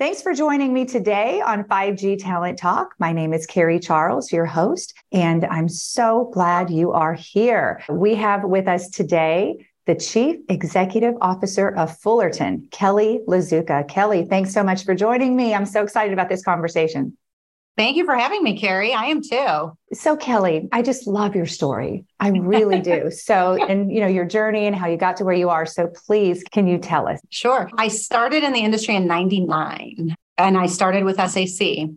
Thanks for joining me today on 5G Talent Talk. My name is Carrie Charles, your host, and I'm so glad you are here. We have with us today the Chief Executive Officer of Fullerton, Kelly Lazuka. Kelly, thanks so much for joining me. I'm so excited about this conversation. Thank you for having me, Carrie. I am too. So, Kelly, I just love your story. I really do. So, and you know, your journey and how you got to where you are. So, please, can you tell us? Sure. I started in the industry in 99 and I started with SAC.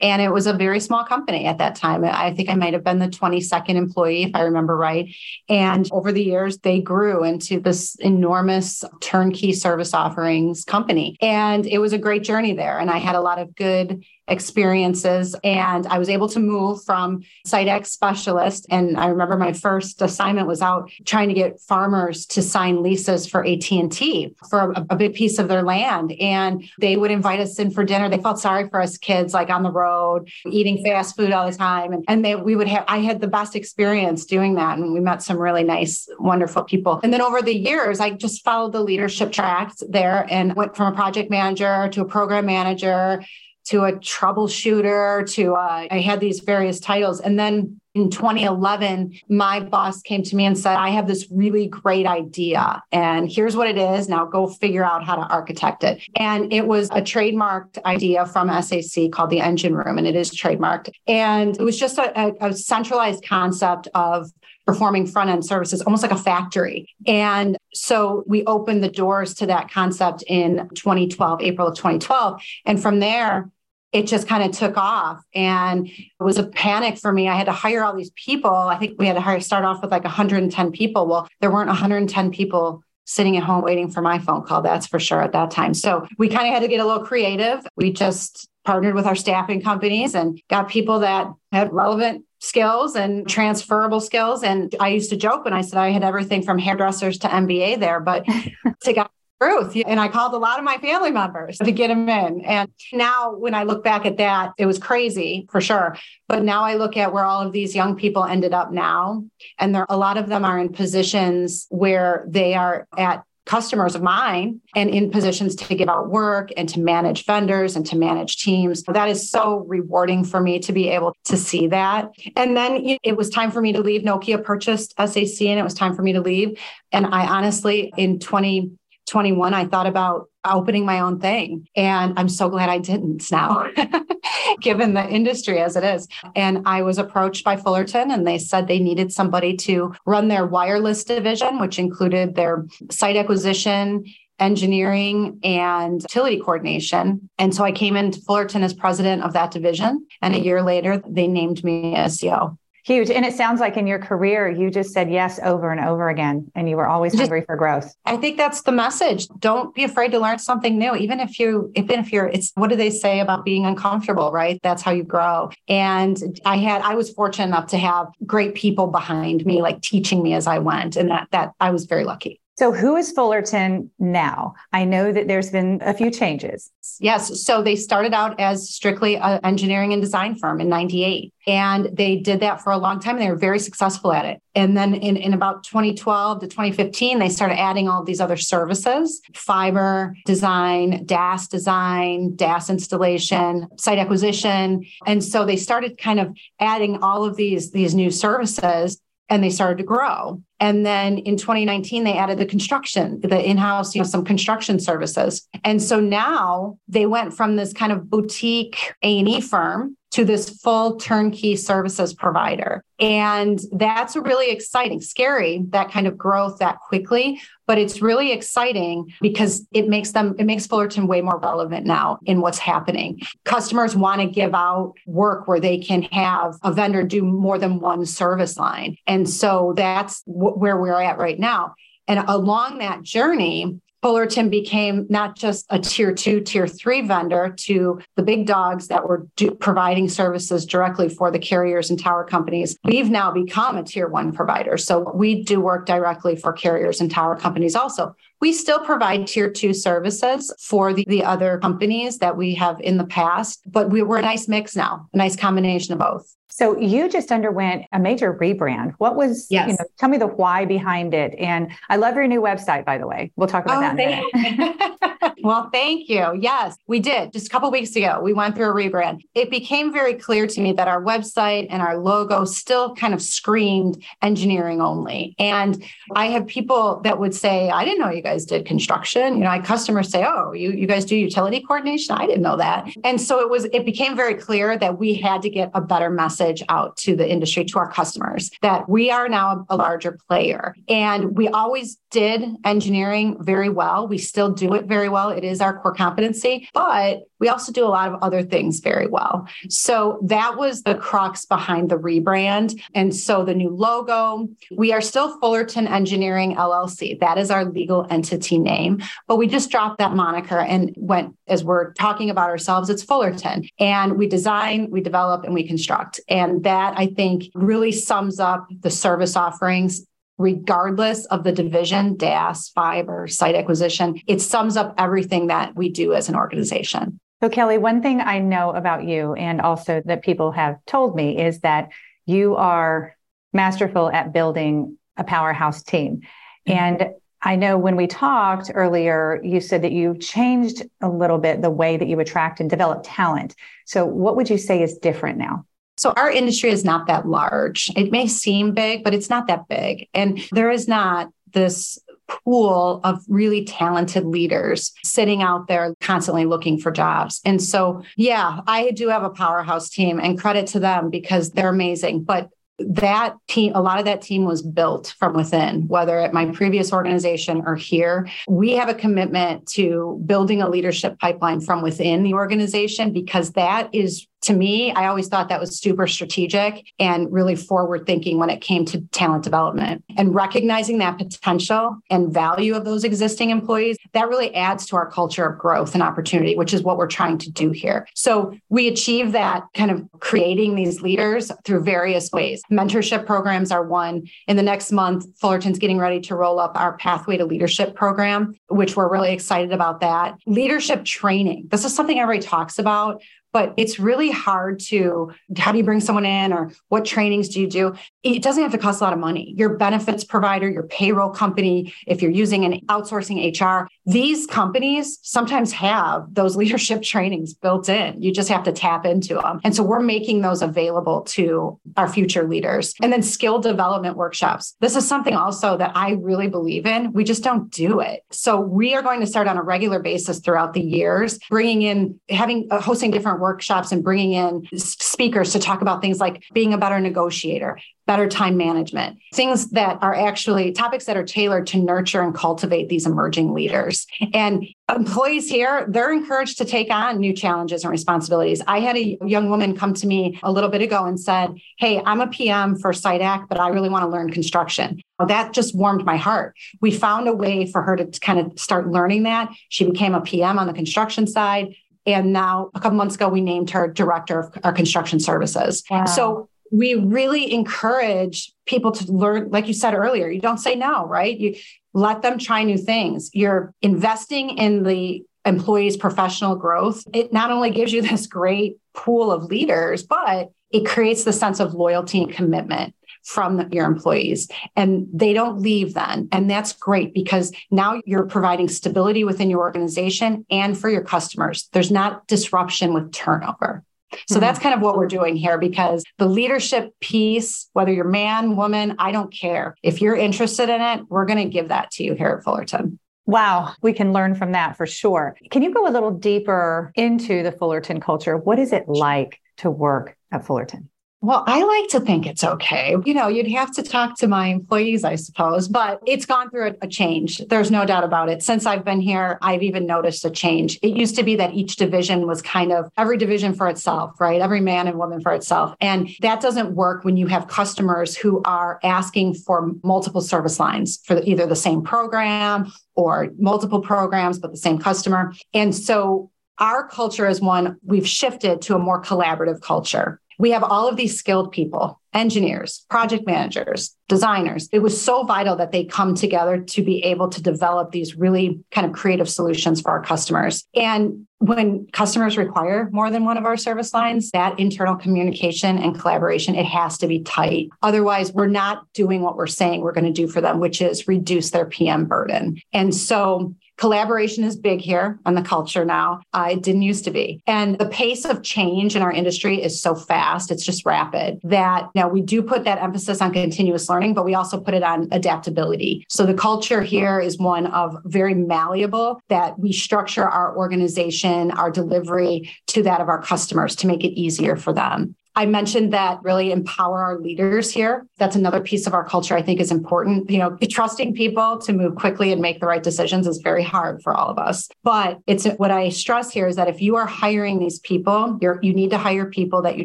And it was a very small company at that time. I think I might have been the 22nd employee, if I remember right. And over the years, they grew into this enormous turnkey service offerings company. And it was a great journey there. And I had a lot of good experiences and I was able to move from site acq specialist and I remember my first assignment was out trying to get farmers to sign leases for AT&T for a, a, big piece of their land and they would invite us in for dinner. They felt sorry for us kids like on the road eating fast food all the time and, and they we would have I had the best experience doing that and we met some really nice wonderful people. And then over the years I just followed the leadership tracks there and went from a project manager to a program manager to a troubleshooter to uh, I had these various titles. And then in 2011, my boss came to me and said, I have this really great idea. And here's what it is. Now go figure out how to architect it. And it was a trademarked idea from SAC called the Engine Room, and it is trademarked. And it was just a, a, a centralized concept of performing front end services, almost like a factory. And so we opened the doors to that concept in 2012, April of 2012. And from there, it just kind of took off and it was a panic for me. I had to hire all these people. I think we had to hire, start off with like 110 people. Well, there weren't 110 people sitting at home waiting for my phone call. That's for sure at that time. So we kind of had to get a little creative. We just partnered with our staffing companies and got people that had relevant skills and transferable skills. And I used to joke when I said I had everything from hairdressers to MBA there, but to get truth. And I called a lot of my family members to get them in. And now when I look back at that, it was crazy for sure. But now I look at where all of these young people ended up now. And there a lot of them are in positions where they are at customers of mine and in positions to give out work and to manage vendors and to manage teams. That is so rewarding for me to be able to see that. And then it was time for me to leave. Nokia purchased SAC and it was time for me to leave. And I honestly, in 20, 21, I thought about opening my own thing. And I'm so glad I didn't now, given the industry as it is. And I was approached by Fullerton and they said they needed somebody to run their wireless division, which included their site acquisition engineering and utility coordination. And so I came into Fullerton as president of that division. And a year later, they named me as CEO. Huge. And it sounds like in your career, you just said yes over and over again, and you were always just, hungry for growth. I think that's the message. Don't be afraid to learn something new, even if you, even if you're, it's what do they say about being uncomfortable, right? That's how you grow. And I had, I was fortunate enough to have great people behind me, like teaching me as I went. And that, that I was very lucky. So, who is Fullerton now? I know that there's been a few changes. Yes. So, they started out as strictly an engineering and design firm in 98. And they did that for a long time. And they were very successful at it. And then in, in about 2012 to 2015, they started adding all these other services fiber design, DAS design, DAS installation, site acquisition. And so they started kind of adding all of these, these new services and they started to grow. And then in 2019, they added the construction, the in-house, you know, some construction services. And so now they went from this kind of boutique A&E firm to this full turnkey services provider. And that's really exciting, scary, that kind of growth that quickly, but it's really exciting because it makes them, it makes Fullerton way more relevant now in what's happening. Customers want to give out work where they can have a vendor do more than one service line. And so that's where we're at right now. And along that journey, Fullerton became not just a tier two, tier three vendor to the big dogs that were do, providing services directly for the carriers and tower companies. We've now become a tier one provider. So we do work directly for carriers and tower companies also. We still provide tier two services for the, the other companies that we have in the past, but we, we're a nice mix now, a nice combination of both. So you just underwent a major rebrand. What was, yes. you know, tell me the why behind it. And I love your new website, by the way. We'll talk about oh, that. well, thank you. Yes, we did. Just a couple weeks ago, we went through a rebrand. It became very clear to me that our website and our logo still kind of screamed engineering only. And I have people that would say, I didn't know you guys did construction. You know, I customers say, oh, you, you guys do utility coordination. I didn't know that. And so it was, it became very clear that we had to get a better message out to the industry, to our customers, that we are now a larger player. And we always did engineering very well. We still do it very well. It is our core competency, but we also do a lot of other things very well. So that was the crux behind the rebrand. And so the new logo, we are still Fullerton Engineering LLC. That is our legal entity name, but we just dropped that moniker and went as we're talking about ourselves, it's Fullerton. And we design, we develop, and we construct. And that I think really sums up the service offerings regardless of the division, DAS, fiber, site acquisition. It sums up everything that we do as an organization. So, Kelly, one thing I know about you and also that people have told me is that you are masterful at building a powerhouse team. Mm-hmm. And I know when we talked earlier, you said that you've changed a little bit the way that you attract and develop talent. So, what would you say is different now? So, our industry is not that large. It may seem big, but it's not that big. And there is not this pool of really talented leaders sitting out there constantly looking for jobs. And so, yeah, I do have a powerhouse team and credit to them because they're amazing. But that team, a lot of that team was built from within, whether at my previous organization or here. We have a commitment to building a leadership pipeline from within the organization because that is to me, I always thought that was super strategic and really forward thinking when it came to talent development and recognizing that potential and value of those existing employees. That really adds to our culture of growth and opportunity, which is what we're trying to do here. So we achieve that kind of creating these leaders through various ways. Mentorship programs are one. In the next month, Fullerton's getting ready to roll up our Pathway to Leadership program, which we're really excited about that. Leadership training. This is something everybody talks about, but it's really hard to how do you bring someone in or what trainings do you do? It doesn't have to cost a lot of money. Your benefits provider your payroll company if you're using an outsourcing hr these companies sometimes have those leadership trainings built in. You just have to tap into them and so we're making those available to our future leaders. And then skill development workshops. This is something also that i really believe in. We just don't do it. So we are going to start on a regular basis throughout the years bringing in having uh, hosting different workshops and bringing in speakers to talk about things like being a better negotiator, better time management, things that are actually topics that are tailored to nurture and cultivate these emerging leaders. And employees here, they're encouraged to take on new challenges and responsibilities. I had a young woman come to me a little bit ago and said, Hey, I'm a PM for site acq, but I really want to learn construction. Well, that just warmed my heart. We found a way for her to kind of start learning that. She became a PM on the construction side. And now, a couple months ago, we named her director of our construction services. Wow. So we really encourage people to learn, like you said earlier, you don't say no, right? You let them try new things. You're investing in the employees' professional growth. It not only gives you this great pool of leaders, but it creates the sense of loyalty and commitment from your employees and they don't leave then. And that's great because now you're providing stability within your organization and for your customers. There's not disruption with turnover. So mm-hmm. that's kind of what we're doing here because the leadership piece, whether you're man, woman, I don't care. If you're interested in it, we're going to give that to you here at Fullerton. Wow, we can learn from that for sure. Can you go a little deeper into the Fullerton culture? What is it like to work at Fullerton? Well, I like to think it's okay. You know, you'd have to talk to my employees, I suppose, but it's gone through a, a, change. There's no doubt about it. Since I've been here, I've even noticed a change. It used to be that each division was kind of every division for itself, right? Every man and woman for itself. And that doesn't work when you have customers who are asking for multiple service lines for either the same program or multiple programs, but the same customer. And so our culture is one we've shifted to a more collaborative culture we have all of these skilled people engineers project managers designers. It was so vital that they come together to be able to develop these really kind of creative solutions for our customers. And when customers require more than one of our service lines that internal communication and collaboration it has to be tight. Otherwise we're not doing what we're saying we're going to do for them which is reduce their pm burden. And so Collaboration is big here on the culture now. Uh, it didn't used to be. And the pace of change in our industry is so fast, it's just rapid that now we do put that emphasis on continuous learning, but we also put it on adaptability. So the culture here is one of very malleable that we structure our organization, our delivery to that of our customers to make it easier for them. I mentioned that really empower our leaders here. That's another piece of our culture I think is important. You know, trusting people to move quickly and make the right decisions is very hard for all of us. But it's what I stress here is that if you are hiring these people, you're you need to hire people that you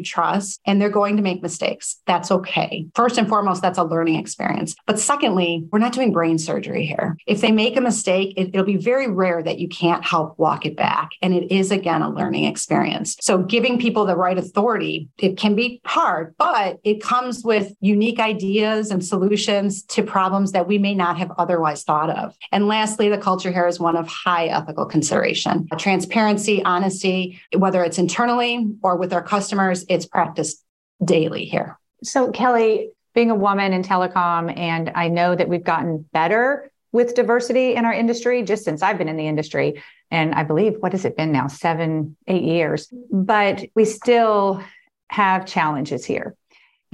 trust and they're going to make mistakes. That's okay. First and foremost, that's a learning experience. But secondly, we're not doing brain surgery here. If they make a mistake, it, it'll be very rare that you can't help walk it back. And it is again a learning experience. So giving people the right authority, it can be hard, but it comes with unique ideas and solutions to problems that we may not have otherwise thought of. And lastly, the culture here is one of high ethical consideration. Transparency, honesty, whether it's internally or with our customers, it's practiced daily here. So, Kelly, being a woman in telecom, and I know that we've gotten better with diversity in our industry just since I've been in the industry. And I believe, what has it been now? Seven, eight years. But we still have challenges here.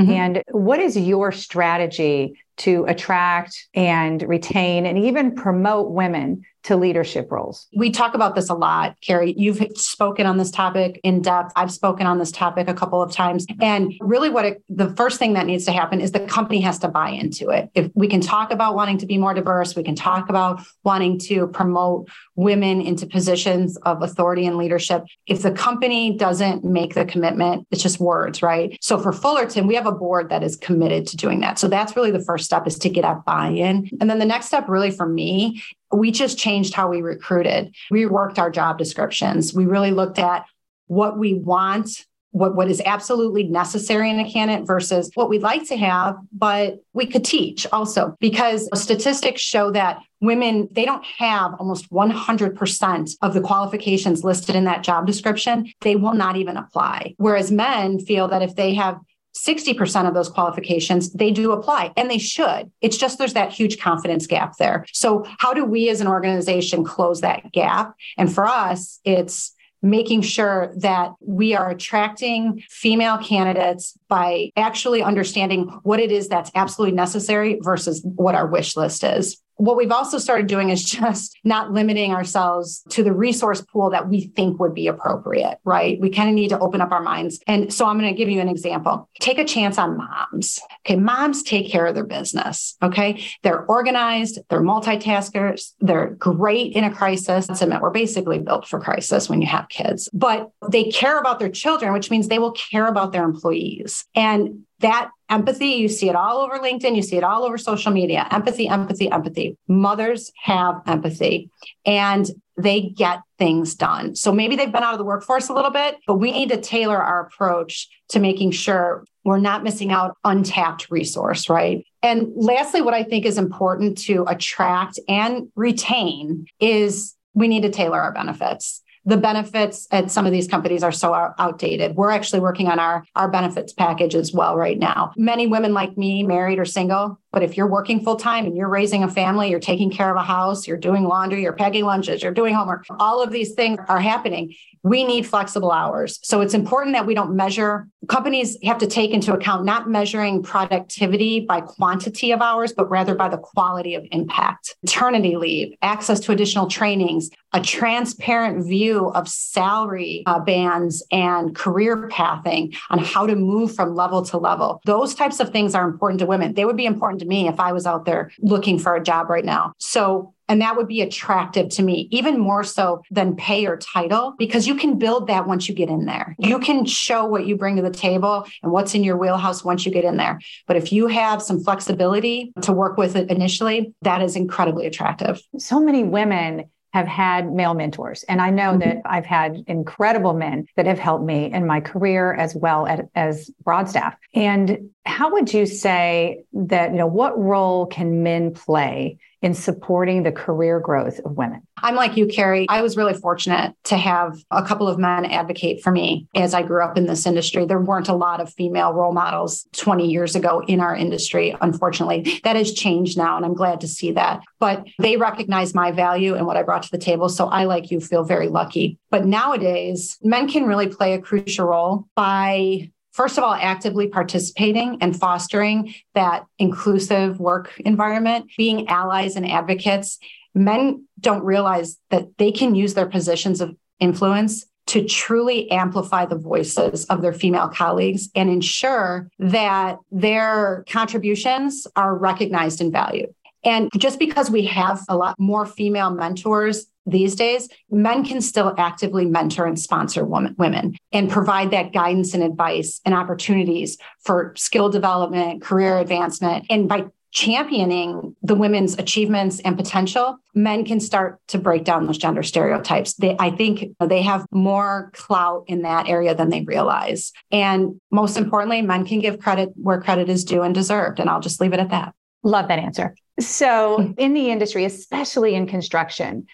Mm-hmm. And what is your strategy to attract and retain and even promote women to leadership roles? We talk about this a lot, Carrie. You've spoken on this topic in depth. I've spoken on this topic a couple of times. And really, what it, the first thing that needs to happen is the company has to buy into it. If we can talk about wanting to be more diverse, we can talk about wanting to promote women into positions of authority and leadership. If the company doesn't make the commitment, it's just words, right? So for Fullerton, we have a board that is committed to doing that. So that's really the first step is to get a buy-in. And then the next step really for me we just changed how we recruited. We worked our job descriptions. We really looked at what we want, what, what is absolutely necessary in a candidate versus what we'd like to have, but we could teach also because statistics show that women, they don't have almost 100% of the qualifications listed in that job description. They will not even apply. Whereas men feel that if they have 60% of those qualifications, they do apply and they should. It's just there's that huge confidence gap there. So, how do we as an organization close that gap? And for us, it's making sure that we are attracting female candidates by actually understanding what it is that's absolutely necessary versus what our wish list is what we've also started doing is just not limiting ourselves to the resource pool that we think would be appropriate, right? We kind of need to open up our minds. And so I'm going to give you an example. Take a chance on moms. Okay. Moms take care of their business. Okay. They're organized, they're multitaskers, they're great in a crisis. Admit we're basically built for crisis when you have kids, but they care about their children, which means they will care about their employees. And that empathy, you see it all over LinkedIn, you see it all over social media empathy, empathy, empathy. Mothers have empathy and they get things done. So maybe they've been out of the workforce a little bit, but we need to tailor our approach to making sure we're not missing out untapped resource, right? And lastly, what I think is important to attract and retain is we need to tailor our benefits the benefits at some of these companies are so outdated. We're actually working on our, our benefits package as well right now. Many women like me, married or single, But if you're working full time and you're raising a family, you're taking care of a house, you're doing laundry, you're packing lunches, you're doing homework, all of these things are happening. We need flexible hours. So it's important that we don't measure. Companies have to take into account not measuring productivity by quantity of hours, but rather by the quality of impact. Maternity leave, access to additional trainings, a transparent view of salary uh, bands and career pathing on how to move from level to level. Those types of things are important to women. They would be important to me if I was out there looking for a job right now. So and that would be attractive to me, even more so than pay or title, because you can build that once you get in there. You can show what you bring to the table and what's in your wheelhouse once you get in there. But if you have some flexibility to work with it initially, that is incredibly attractive. So many women have had male mentors. And I know mm-hmm. that I've had incredible men that have helped me in my career as well as, as Broadstaff. And how would you say that, you know, what role can men play in supporting the career growth of women? I'm like you, Carrie. I was really fortunate to have a couple of men advocate for me as I grew up in this industry. There weren't a lot of female role models 20 years ago in our industry, unfortunately. That has changed now, and I'm glad to see that. But they recognize my value and what I brought to the table. So I, like you, feel very lucky. But nowadays, men can really play a crucial role by first of all, actively participating and fostering that inclusive work environment, being allies and advocates. Men don't realize that they can use their positions of influence to truly amplify the voices of their female colleagues and ensure that their contributions are recognized and valued. And just because we have a lot more female mentors these days, men can still actively mentor and sponsor women and provide that guidance and advice and opportunities for skill development, career advancement. And by championing the women's achievements and potential, men can start to break down those gender stereotypes. They, I think they have more clout in that area than they realize. And most importantly, men can give credit where credit is due and deserved. And I'll just leave it at that. Love that answer. So, in the industry, especially in construction,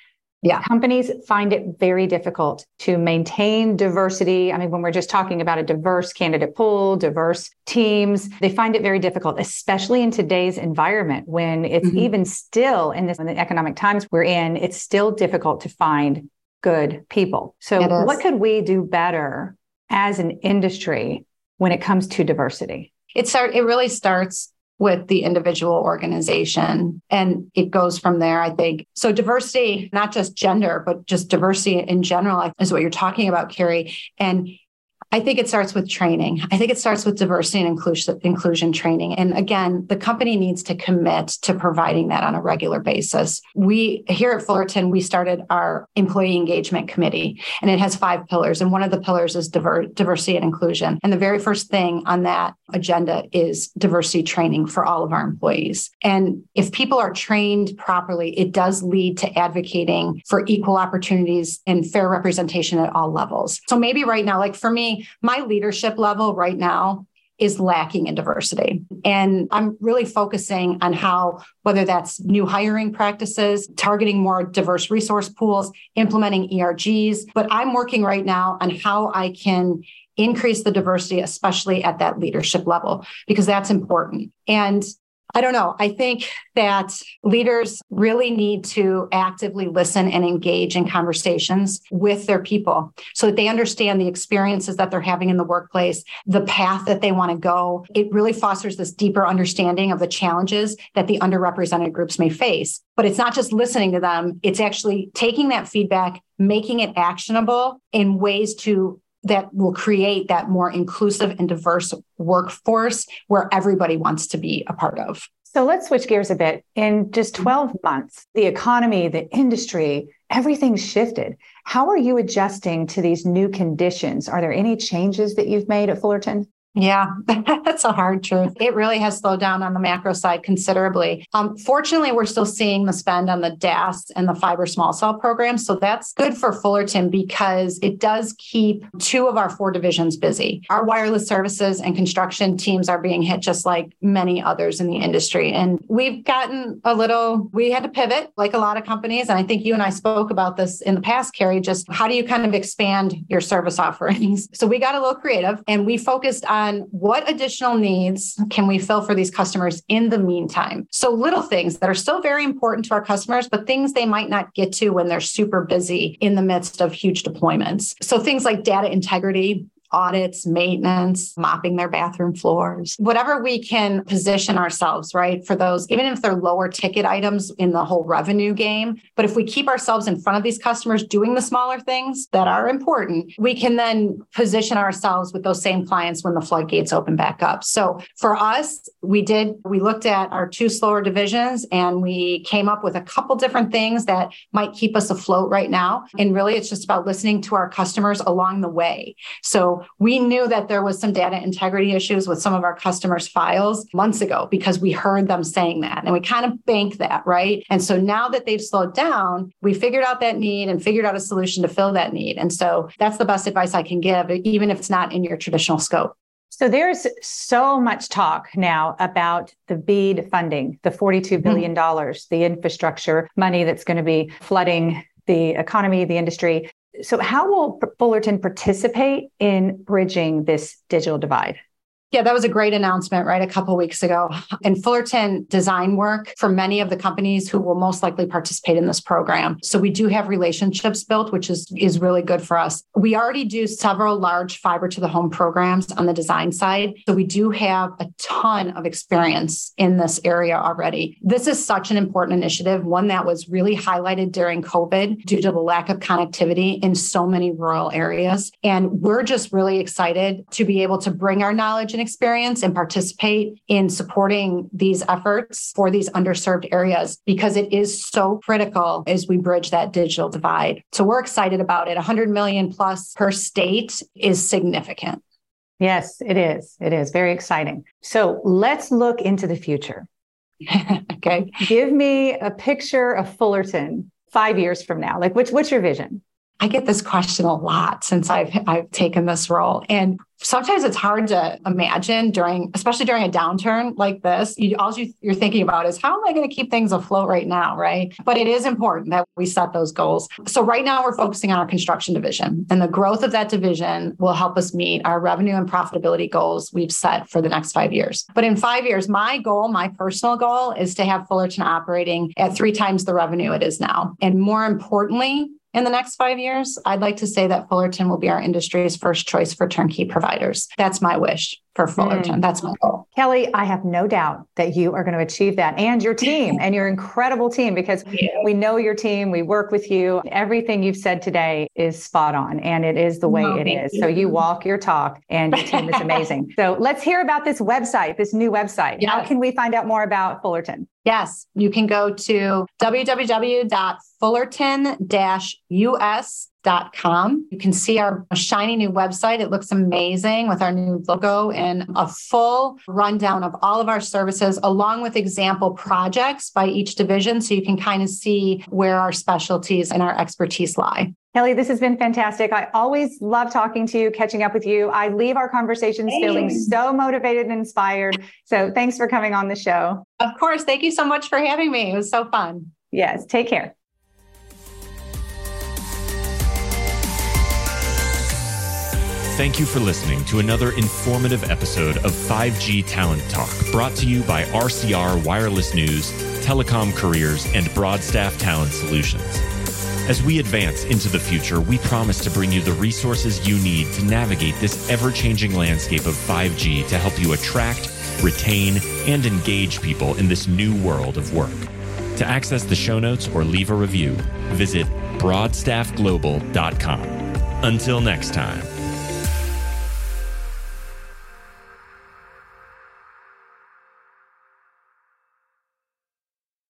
yeah. Companies find it very difficult to maintain diversity. I mean, when we're just talking about a diverse candidate pool, diverse teams, they find it very difficult, especially in today's environment when it's mm-hmm. even still in this in the economic times we're in, it's still difficult to find good people. So what could we do better as an industry when it comes to diversity? It start it really starts with the individual organization. And it goes from there, I think. So, diversity, not just gender, but just diversity in general, is what you're talking about, Carrie. And I think it starts with training. I think it starts with diversity and inclusion, training. And again, the company needs to commit to providing that on a regular basis. We here at Fullerton, we started our employee engagement committee, and it has five pillars. And one of the pillars is diver, diversity and inclusion. And the very first thing on that agenda is diversity training for all of our employees. And if people are trained properly, it does lead to advocating for equal opportunities and fair representation at all levels. So maybe right now, like for me, my leadership level right now is lacking in diversity. And I'm really focusing on how, whether that's new hiring practices, targeting more diverse resource pools, implementing ERGs, but I'm working right now on how I can increase the diversity, especially at that leadership level, because that's important. And I don't know. I think that leaders really need to actively listen and engage in conversations with their people so that they understand the experiences that they're having in the workplace, the path that they want to go. It really fosters this deeper understanding of the challenges that the underrepresented groups may face. But it's not just listening to them, it's actually taking that feedback, making it actionable in ways to that will create that more inclusive and diverse workforce where everybody wants to be a part of. So let's switch gears a bit. In just mm-hmm. 12 months, the economy, the industry, everything's shifted. How are you adjusting to these new conditions? Are there any changes that you've made at Fullerton? Yeah, that's a hard truth. It really has slowed down on the macro side considerably. Um, fortunately, we're still seeing the spend on the DAS and the fiber small cell program. So that's good for Fullerton because it does keep two of our four divisions busy. Our wireless services and construction teams are being hit just like many others in the industry. And we've gotten a little, we had to pivot like a lot of companies. And I think you and I spoke about this in the past, Carrie, just how do you kind of expand your service offerings? So we got a little creative and we focused on then what additional needs can we fill for these customers in the meantime? So little things that are still very important to our customers, but things they might not get to when they're super busy in the midst of huge deployments. So things like data integrity, audits, maintenance, mopping their bathroom floors, whatever we can position ourselves, right, for those, even if they're lower ticket items in the whole revenue game. But if we keep ourselves in front of these customers doing the smaller things that are important, we can then position ourselves with those same clients when the floodgates open back up. So for us, we did, we looked at our two slower divisions and we came up with a couple different things that might keep us afloat right now. And really, it's just about listening to our customers along the way. So we knew that there was some data integrity issues with some of our customers' files months ago because we heard them saying that and we kind of banked that, right? And so now that they've slowed down, we figured out that need and figured out a solution to fill that need. And so that's the best advice I can give, even if it's not in your traditional scope. So there's so much talk now about the BEAD funding, the $42 billion, mm-hmm. the infrastructure money that's going to be flooding the economy, the industry. So, how will Fullerton participate in bridging this digital divide? Yeah, that was a great announcement, right? A couple weeks ago. And Fullerton design work for many of the companies who will most likely participate in this program. So we do have relationships built, which is, is really good for us. We already do several large fiber to the home programs on the design side. So we do have a ton of experience in this area already. This is such an important initiative, one that was really highlighted during COVID due to the lack of connectivity in so many rural areas. And we're just really excited to be able to bring our knowledge and experience and participate in supporting these efforts for these underserved areas because it is so critical as we bridge that digital divide. So we're excited about it. 100 million plus per state is significant. Yes, it is. It is very exciting. So let's look into the future. okay. Give me a picture of Fullerton five years from now. Like, what's, what's your vision? I get this question a lot since I've I've taken this role. And sometimes it's hard to imagine during, especially during a downturn like this. You, all you, you're thinking about is how am I going to keep things afloat right now, right? But it is important that we set those goals. So right now we're focusing on our construction division, and the growth of that division will help us meet our revenue and profitability goals we've set for the next five years. But in five years, my goal, my personal goal, is to have Fullerton operating at three times the revenue it is now, and more importantly, in the next five years, I'd like to say that Fullerton will be our industry's first choice for turnkey providers. That's my wish for Fullerton. Mm. That's my goal. Kelly, I have no doubt that you are going to achieve that and your team and your incredible team because we know your team, we work with you. Everything you've said today is spot on and it is the way oh, it is. You. So you walk your talk and your team is amazing. so let's hear about this website, this new website. Yes. How can we find out more about Fullerton? Yes, you can go to www.fullerton-us.com. You can see our shiny new website. It looks amazing with our new logo and a full rundown of all of our services, along with example projects by each division. So you can kind of see where our specialties and our expertise lie. Kelly, this has been fantastic. I always love talking to you, catching up with you. I leave our conversations hey. feeling so motivated and inspired. So thanks for coming on the show. Of course. Thank you so much for having me. It was so fun. Yes. Take care. Thank you for listening to another informative episode of 5G Talent Talk, brought to you by RCR Wireless News, Telecom Careers, and Broadstaff Talent Solutions. As we advance into the future, we promise to bring you the resources you need to navigate this ever changing landscape of 5G to help you attract, retain, and engage people in this new world of work. To access the show notes or leave a review, visit broadstaffglobal.com. Until next time.